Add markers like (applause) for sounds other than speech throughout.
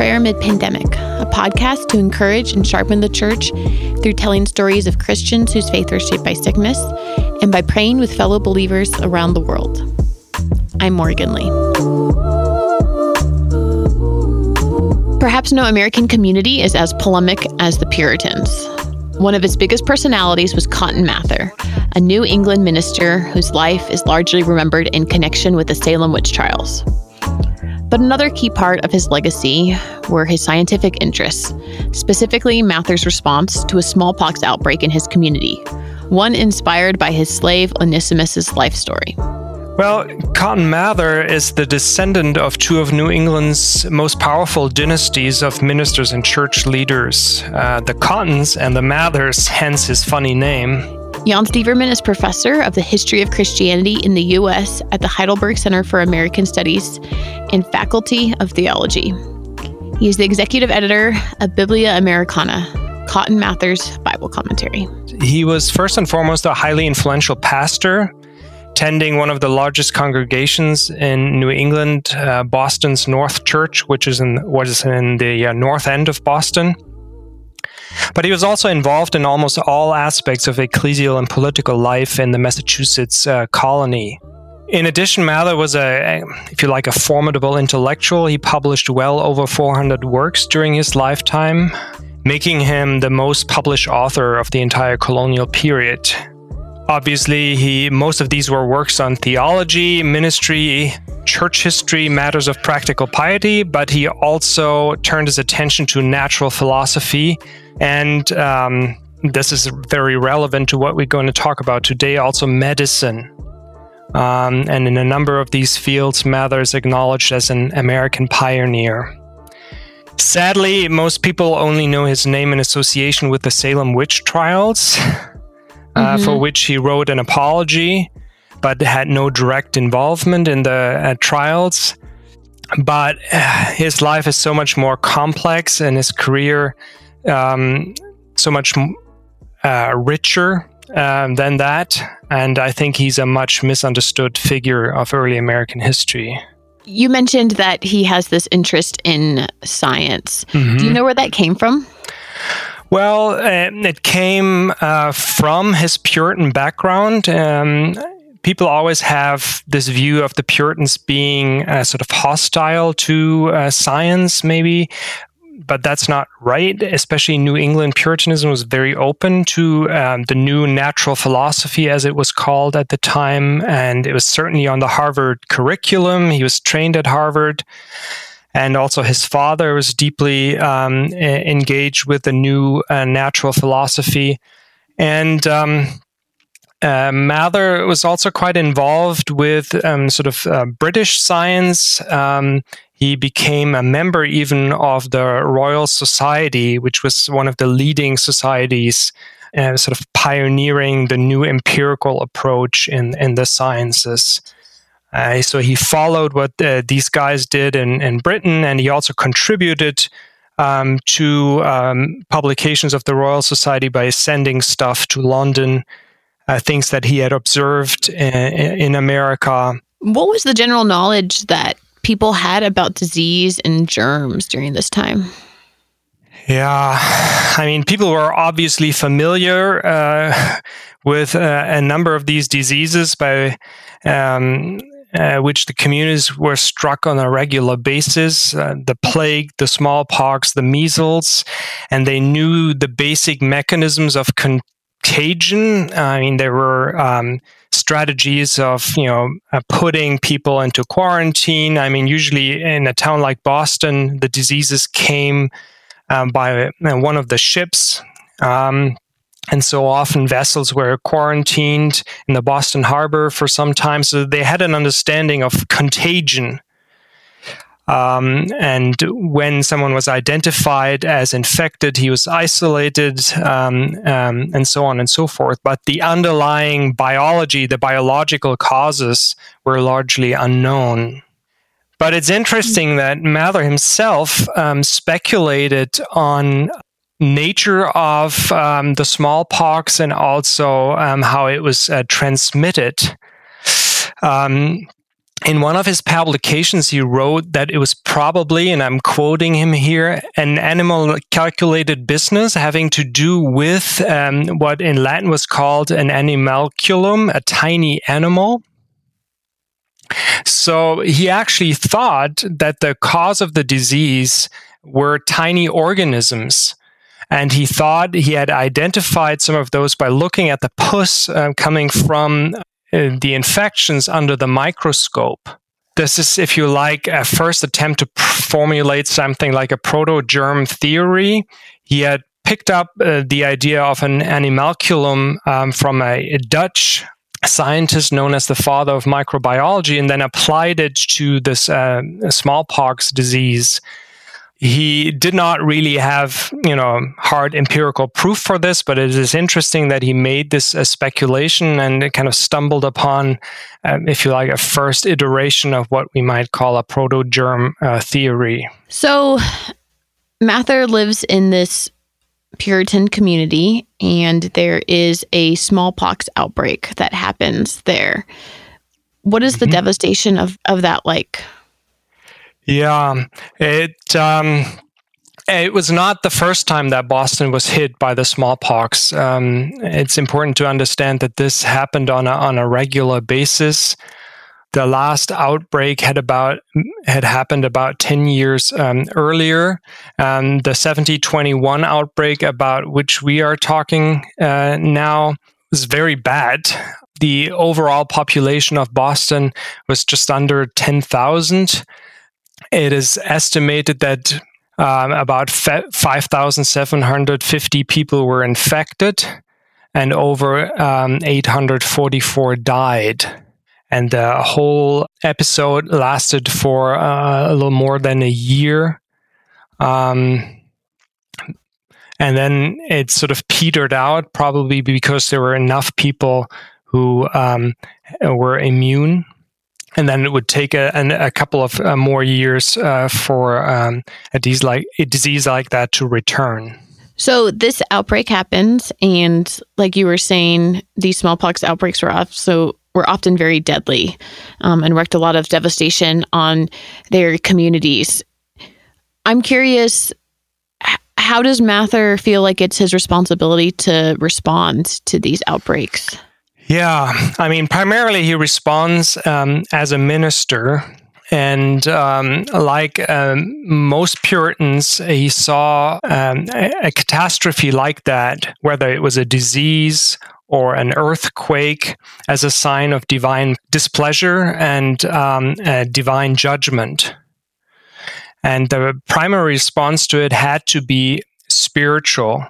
Prayer Amid Pandemic, a podcast to encourage and sharpen the church through telling stories of Christians whose faith was shaped by sickness and by praying with fellow believers around the world. I'm Morgan Lee. Perhaps no American community is as polemic as the Puritans. One of its biggest personalities was Cotton Mather, a New England minister whose life is largely remembered in connection with the Salem witch trials. But another key part of his legacy were his scientific interests, specifically Mather's response to a smallpox outbreak in his community, one inspired by his slave Onesimus's life story. Well, Cotton Mather is the descendant of two of New England's most powerful dynasties of ministers and church leaders, uh, the Cottons and the Mathers, hence his funny name. Jan Stievermann is professor of the history of Christianity in the U.S. at the Heidelberg Center for American Studies and Faculty of Theology. He is the executive editor of Biblia Americana, Cotton Mather's Bible commentary. He was first and foremost a highly influential pastor tending one of the largest congregations in New England, uh, Boston's North Church, which is in what is in the uh, north end of Boston. But he was also involved in almost all aspects of ecclesial and political life in the Massachusetts uh, colony. In addition, Mather was a, if you like, a formidable intellectual. He published well over 400 works during his lifetime, making him the most published author of the entire colonial period. Obviously, he most of these were works on theology, ministry, church history, matters of practical piety, but he also turned his attention to natural philosophy. And um, this is very relevant to what we're going to talk about today also medicine. Um, and in a number of these fields, Mather is acknowledged as an American pioneer. Sadly, most people only know his name in association with the Salem witch trials (laughs) uh, mm-hmm. for which he wrote an apology, but had no direct involvement in the uh, trials. But uh, his life is so much more complex and his career um, so much uh, richer um, than that. And I think he's a much misunderstood figure of early American history. You mentioned that he has this interest in science. Mm-hmm. Do you know where that came from? Well, uh, it came uh, from his Puritan background. Um, people always have this view of the Puritans being uh, sort of hostile to uh, science, maybe, but that's not right. Especially New England Puritanism was very open to um, the new natural philosophy, as it was called at the time, and it was certainly on the Harvard curriculum. He was trained at Harvard and also his father was deeply um, engaged with the new uh, natural philosophy. And um, uh, Mather was also quite involved with um, sort of uh, British science. Um, he became a member even of the Royal Society, which was one of the leading societies, uh, sort of pioneering the new empirical approach in, in the sciences. Uh, so he followed what uh, these guys did in, in Britain, and he also contributed um, to um, publications of the Royal Society by sending stuff to London, things that he had observed in, in America. What was the general knowledge that people had about disease and germs during this time? Yeah, I mean, people were obviously familiar uh, with uh, a number of these diseases by um, uh, which the communities were struck on a regular basis uh, the plague, the smallpox, the measles, and they knew the basic mechanisms of contagion. I mean, there were um, strategies of, you know, uh, putting people into quarantine. I mean, usually in a town like Boston, the diseases came um, by uh, one of the ships. Um, and so often vessels were quarantined in the Boston harbor for some time. So they had an understanding of contagion. Um, and when someone was identified as infected, he was isolated, um, um, and so on and so forth. But the underlying biology, the biological causes, were largely unknown. But it's interesting that Mather himself um, speculated on nature of um, the smallpox and also um, how it was uh, transmitted. Um, in one of his publications, he wrote that it was probably, and I'm quoting him here, an animal calculated business having to do with um, what in Latin was called an animalculum, a tiny animal. So he actually thought that the cause of the disease were tiny organisms. And he thought he had identified some of those by looking at the pus uh, coming from the infections under the microscope. This is, if you like, a first attempt to formulate something like a proto-germ theory. He had picked up uh, the idea of an animalculum um, from a, a Dutch scientist known as the father of microbiology and then applied it to this uh, smallpox disease he did not really have you know hard empirical proof for this but it is interesting that he made this a speculation and kind of stumbled upon um, if you like a first iteration of what we might call a proto-germ uh, theory. So mather lives in this puritan community and there is a smallpox outbreak that happens there. What is the mm-hmm. devastation of, of that like yeah, it um, it was not the first time that Boston was hit by the smallpox. Um, it's important to understand that this happened on a, on a regular basis. The last outbreak had about had happened about ten years um, earlier. Um, the 7021 outbreak, about which we are talking uh, now, was very bad. The overall population of Boston was just under ten thousand. It is estimated that um, about 5,750 people were infected and over um, 844 died. And the whole episode lasted for uh, a little more than a year. Um, and then it sort of petered out, probably because there were enough people who um, were immune and then it would take a, an, a couple of uh, more years uh, for um, a, disease like, a disease like that to return. So this outbreak happens, and like you were saying, these smallpox outbreaks were so were often very deadly, um, and worked a lot of devastation on their communities. I'm curious, how does Mather feel like it's his responsibility to respond to these outbreaks? Yeah, I mean, primarily he responds um, as a minister. And um, like um, most Puritans, he saw um, a, a catastrophe like that, whether it was a disease or an earthquake, as a sign of divine displeasure and um, divine judgment. And the primary response to it had to be spiritual.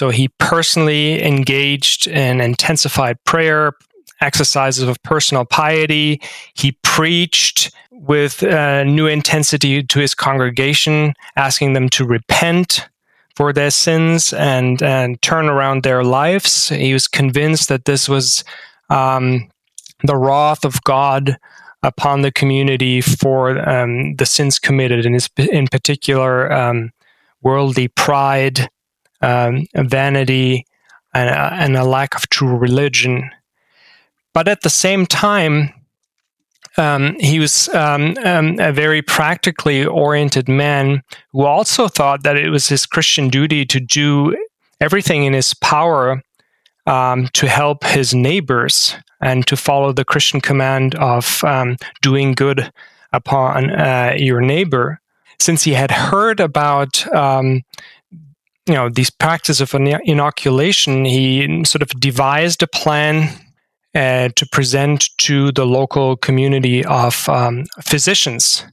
So he personally engaged in intensified prayer, exercises of personal piety. He preached with uh, new intensity to his congregation, asking them to repent for their sins and, and turn around their lives. He was convinced that this was um, the wrath of God upon the community for um, the sins committed, his, in particular, um, worldly pride um, vanity, and, uh, and a lack of true religion. But at the same time, um, he was um, um, a very practically oriented man who also thought that it was his Christian duty to do everything in his power um, to help his neighbors and to follow the Christian command of um, doing good upon uh, your neighbor. Since he had heard about um, you know these practice of inoculation, he sort of devised a plan uh, to present to the local community of um, physicians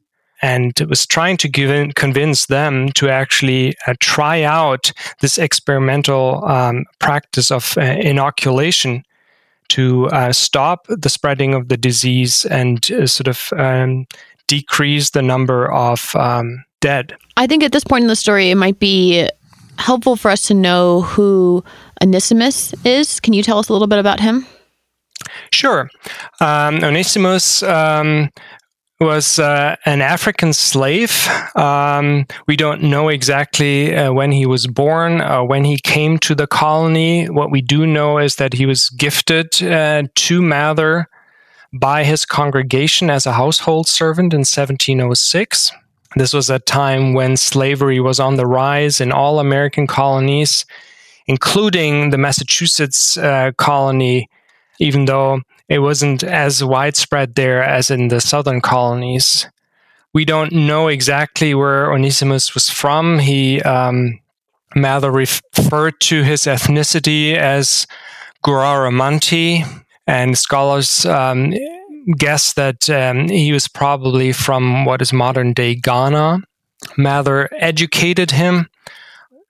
and was trying to give, convince them to actually uh, try out this experimental um, practice of uh, inoculation to uh, stop the spreading of the disease and uh, sort of um, decrease the number of um, dead. I think at this point in the story, it might be helpful for us to know who Onesimus is. Can you tell us a little bit about him? Sure. Um, Onesimus um, was uh, an African slave. Um, we don't know exactly uh, when he was born, uh, when he came to the colony. What we do know is that he was gifted uh, to Mather by his congregation as a household servant in 1706. This was a time when slavery was on the rise in all American colonies, including the Massachusetts uh, colony, even though it wasn't as widespread there as in the southern colonies. We don't know exactly where Onesimus was from. He um, Mather referred to his ethnicity as Guramantee, and scholars um, guess that um, he was probably from what is modern day Ghana. Mather educated him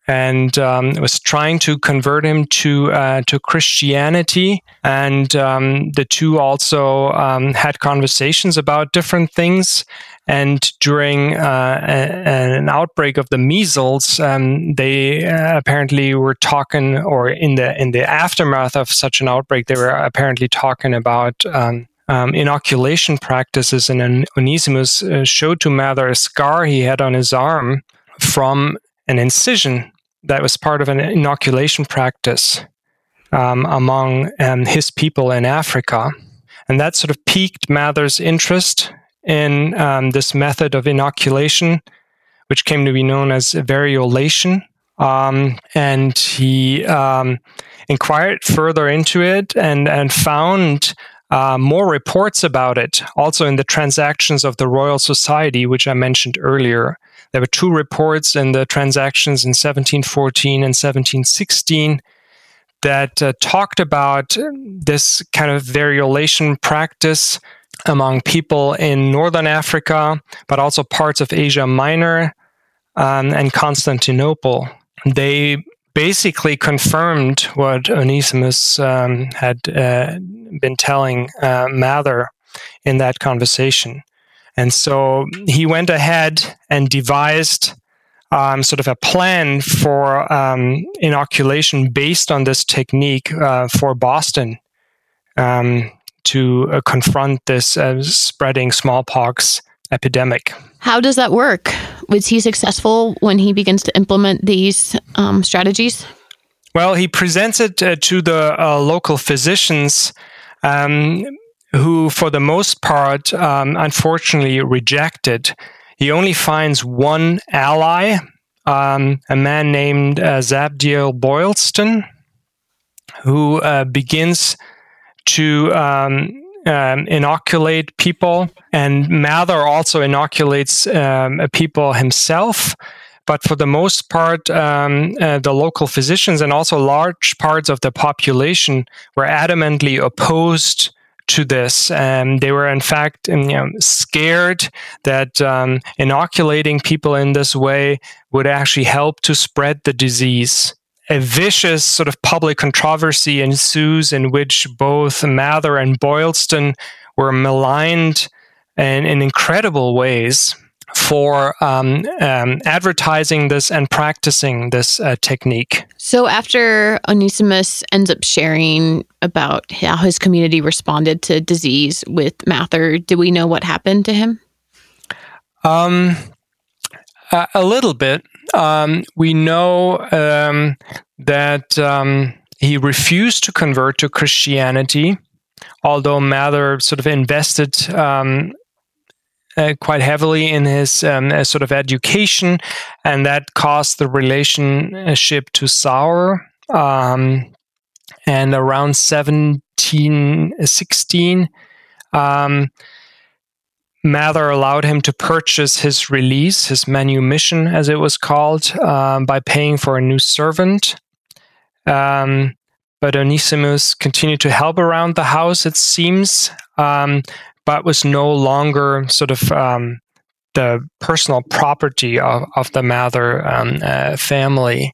and um, was trying to convert him to uh, to Christianity. And um, the two also um, had conversations about different things. And during uh, a, an outbreak of the measles, um, they uh, apparently were talking, or in the in the aftermath of such an outbreak, they were apparently talking about. Um, inoculation practices, and Onesimus uh, showed to Mather a scar he had on his arm from an incision that was part of an inoculation practice um, among um, his people in Africa. And that sort of piqued Mather's interest in um, this method of inoculation, which came to be known as variolation. Um, and he um, inquired further into it and, and found uh, more reports about it, also in the transactions of the Royal Society, which I mentioned earlier. There were two reports in the transactions in 1714 and 1716 that uh, talked about this kind of variolation practice among people in northern Africa, but also parts of Asia Minor um, and Constantinople. They basically confirmed what Onesimus um, had uh, been telling uh, Mather in that conversation. And so he went ahead and devised um, sort of a plan for um, inoculation based on this technique uh, for Boston um, to uh, confront this uh, spreading smallpox epidemic. How does that work? Was he successful when he begins to implement these um, strategies? Well, he presents it uh, to the uh, local physicians um, who, for the most part, um, unfortunately rejected. It he only finds one ally, um, a man named uh, Zabdiel Boylston, who uh, begins to um, um, inoculate people. And Mather also inoculates um, people himself. But for the most part, um, uh, the local physicians and also large parts of the population were adamantly opposed to this. Um, they were, in fact, um, you know, scared that um, inoculating people in this way would actually help to spread the disease. A vicious sort of public controversy ensues in which both Mather and Boylston were maligned in, in incredible ways for um, um, advertising this and practicing this uh, technique. So, after Onesimus ends up sharing about how his community responded to disease with Mather, do we know what happened to him? Um, a, a little bit. Um, we know um, that um, he refused to convert to Christianity although Mather sort of invested um, uh, quite heavily in his um, uh, sort of education, and that caused the relationship to sour. Um, and around 1716, um, Mather allowed him to purchase his release, his manumission, as it was called, um, by paying for a new servant. Um, but Onesimus continued to help around the house, it seems. Um, but was no longer sort of um, the personal property of, of the Mather um, uh, family.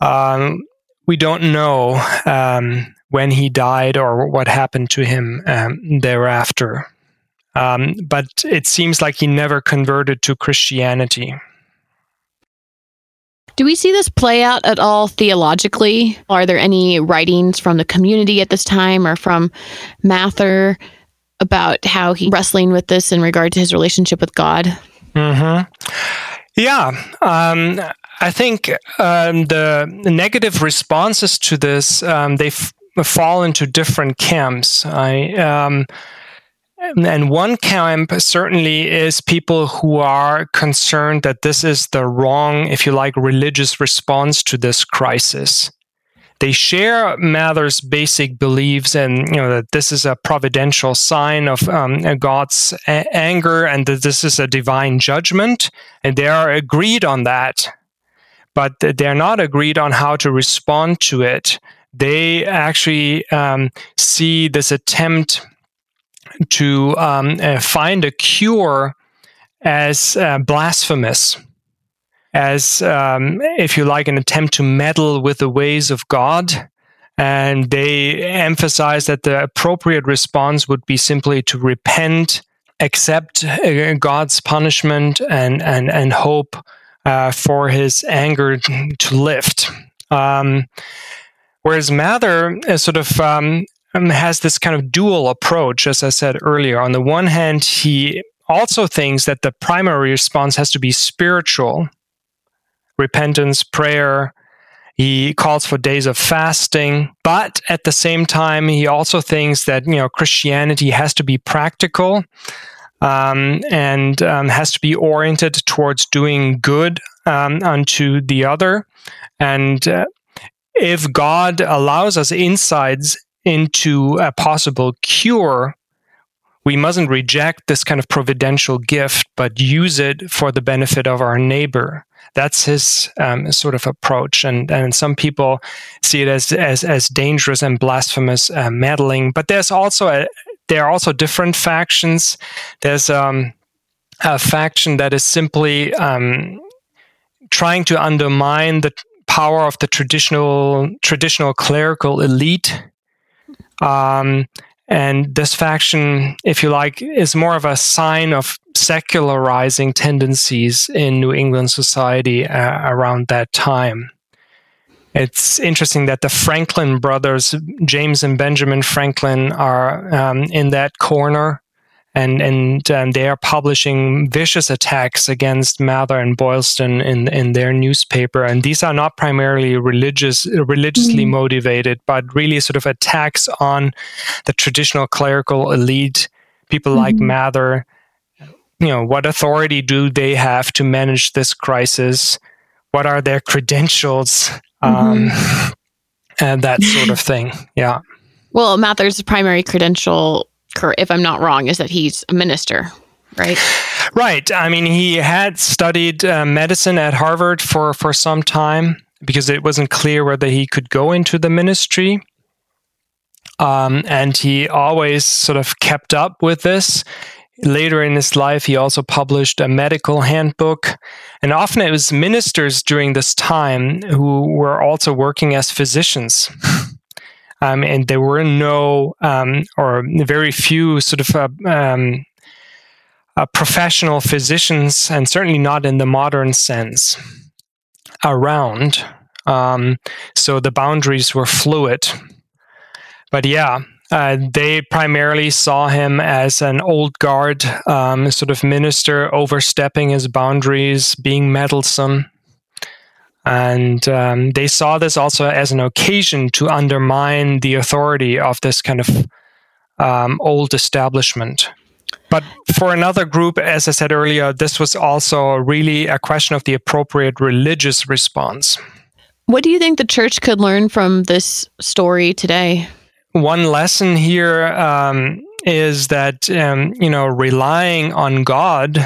Um, we don't know when he died or what happened to him thereafter. Um, but it seems like he never converted to Christianity. Do we see this play out at all theologically? Are there any writings from the community at this time or from Mather about how he wrestling with this in regard to his relationship with God. Mm-hmm. Yeah. Um, I think um, the negative responses to this, um, they f- fall into different camps. I, um, and one camp certainly is people who are concerned that this is the wrong, if you like, religious response to this crisis. They share Mather's basic beliefs, and you know that this is a providential sign of um, God's a- anger, and that this is a divine judgment, and they are agreed on that. But they're not agreed on how to respond to it. They actually um, see this attempt to um, uh, find a cure as uh, blasphemous, as, um, if you like, an attempt to meddle with the ways of God. And they emphasize that the appropriate response would be simply to repent, accept uh, God's punishment, and, and, and hope uh, for his anger to lift. Um, whereas Mather is sort of um, um, has this kind of dual approach, as I said earlier. On the one hand, he also thinks that the primary response has to be spiritual repentance, prayer. He calls for days of fasting, but at the same time, he also thinks that you know Christianity has to be practical um, and um, has to be oriented towards doing good um, unto the other. And uh, if God allows us insights into a possible cure, we mustn't reject this kind of providential gift, but use it for the benefit of our neighbor. That's his um, sort of approach, and and some people see it as as, as dangerous and blasphemous uh, meddling. But there's also a, there are also different factions. There's um, a faction that is simply um, trying to undermine the power of the traditional traditional clerical elite um, and this faction, if you like, is more of a sign of secularizing tendencies in New England society uh, around that time. It's interesting that the Franklin brothers, James and Benjamin Franklin, are um, in that corner and and um, they are publishing vicious attacks against Mather and Boylston in in their newspaper. And these are not primarily religious, religiously mm-hmm. motivated, but really sort of attacks on the traditional clerical elite, people mm-hmm. like Mather. You know, what authority do they have to manage this crisis? What are their credentials? Mm-hmm. Um, (laughs) and that sort of thing. Yeah. Well, Mather's primary credential if I'm not wrong, is that he's a minister, right? Right. I mean, he had studied uh, medicine at Harvard for, for some time because it wasn't clear whether he could go into the ministry. Um, and he always sort of kept up with this. Later in his life, he also published a medical handbook. And often it was ministers during this time who were also working as physicians. (laughs) um, and there were no um, or very few sort of uh, um, uh, professional physicians, and certainly not in the modern sense, around. Um, so the boundaries were fluid. But yeah, uh, they primarily saw him as an old guard um, sort of minister overstepping his boundaries, being meddlesome. And um, they saw this also as an occasion to undermine the authority of this kind of um, old establishment. But for another group, as I said earlier, this was also really a question of the appropriate religious response. What do you think the church could learn from this story today? One lesson here um, is that, um, you know, relying on God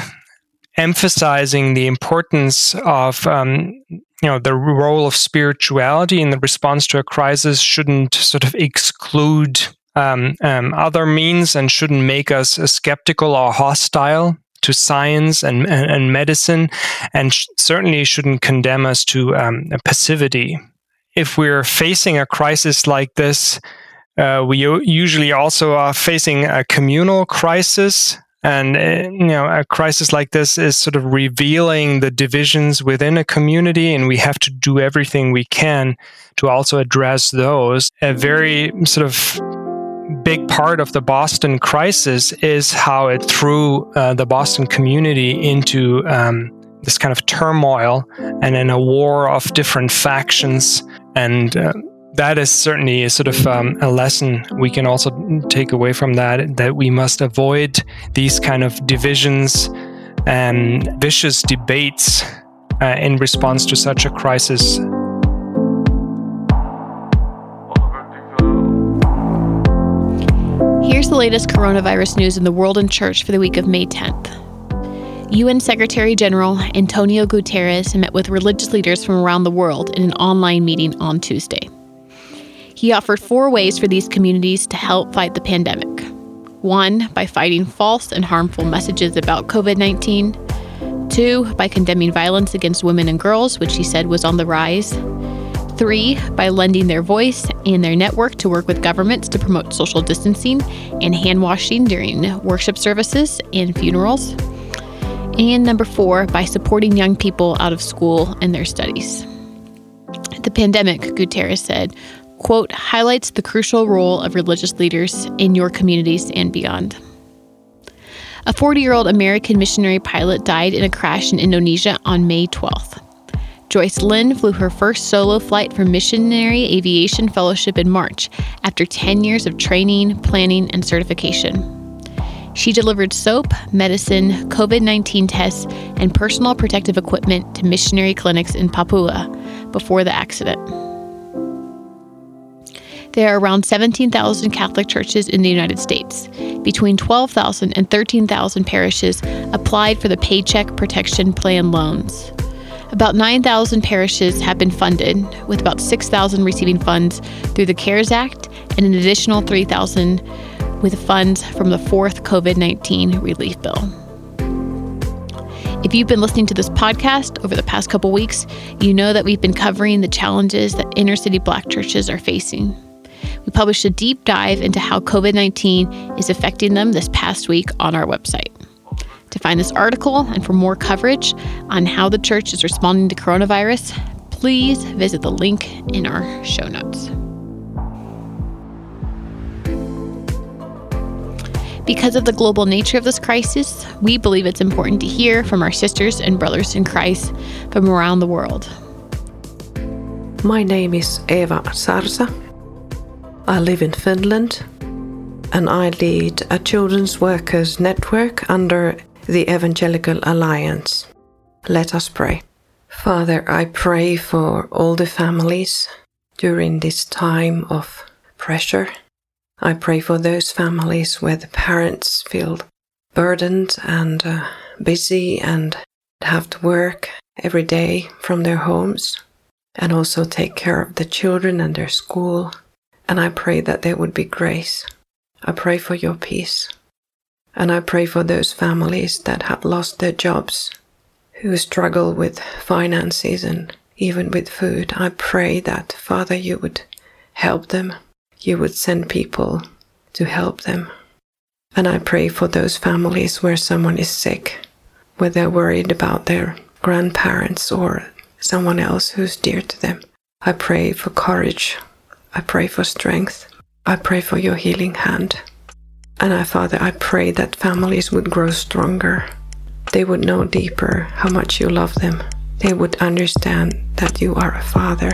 emphasizing the importance of um, you know the role of spirituality in the response to a crisis shouldn't sort of exclude um, um, other means and shouldn't make us skeptical or hostile to science and, and, and medicine, and sh- certainly shouldn't condemn us to um, passivity. If we're facing a crisis like this, uh, we usually also are facing a communal crisis and uh, you know, a crisis like this is sort of revealing the divisions within a community, and we have to do everything we can to also address those. A very sort of big part of the Boston crisis is how it threw uh, the Boston community into um, this kind of turmoil and in a war of different factions and. Uh, that is certainly a sort of um, a lesson we can also take away from that that we must avoid these kind of divisions and vicious debates uh, in response to such a crisis. Here's the latest coronavirus news in the world and church for the week of May 10th. UN Secretary General Antonio Guterres met with religious leaders from around the world in an online meeting on Tuesday. He offered four ways for these communities to help fight the pandemic. One, by fighting false and harmful messages about COVID 19. Two, by condemning violence against women and girls, which he said was on the rise. Three, by lending their voice and their network to work with governments to promote social distancing and hand washing during worship services and funerals. And number four, by supporting young people out of school and their studies. The pandemic, Guterres said, quote, highlights the crucial role of religious leaders in your communities and beyond. A 40 year old American missionary pilot died in a crash in Indonesia on May 12th. Joyce Lin flew her first solo flight for Missionary Aviation Fellowship in March after 10 years of training, planning, and certification. She delivered soap, medicine, COVID 19 tests, and personal protective equipment to missionary clinics in Papua before the accident. There are around 17,000 Catholic churches in the United States. Between 12,000 and 13,000 parishes applied for the Paycheck Protection Plan loans. About 9,000 parishes have been funded, with about 6,000 receiving funds through the CARES Act and an additional 3,000 with funds from the fourth COVID 19 relief bill. If you've been listening to this podcast over the past couple weeks, you know that we've been covering the challenges that inner city black churches are facing. We published a deep dive into how COVID 19 is affecting them this past week on our website. To find this article and for more coverage on how the church is responding to coronavirus, please visit the link in our show notes. Because of the global nature of this crisis, we believe it's important to hear from our sisters and brothers in Christ from around the world. My name is Eva Sarsa. I live in Finland and I lead a children's workers network under the Evangelical Alliance. Let us pray. Father, I pray for all the families during this time of pressure. I pray for those families where the parents feel burdened and uh, busy and have to work every day from their homes and also take care of the children and their school. And I pray that there would be grace. I pray for your peace. And I pray for those families that have lost their jobs, who struggle with finances and even with food. I pray that, Father, you would help them. You would send people to help them. And I pray for those families where someone is sick, where they're worried about their grandparents or someone else who's dear to them. I pray for courage. I pray for strength. I pray for your healing hand. And I, Father, I pray that families would grow stronger. They would know deeper how much you love them. They would understand that you are a Father,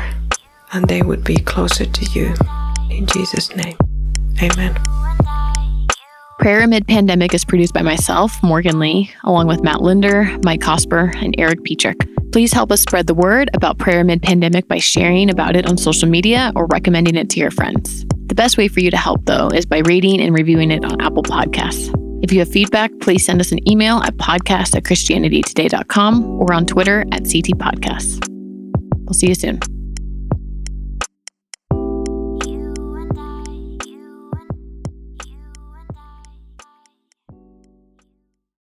and they would be closer to you. In Jesus' name, amen. Prayer Amid Pandemic is produced by myself, Morgan Lee, along with Matt Linder, Mike Cosper, and Eric Petrick. Please help us spread the word about Prayer Amid Pandemic by sharing about it on social media or recommending it to your friends. The best way for you to help, though, is by rating and reviewing it on Apple Podcasts. If you have feedback, please send us an email at podcast at christianitytoday.com or on Twitter at CT Podcasts. We'll see you soon.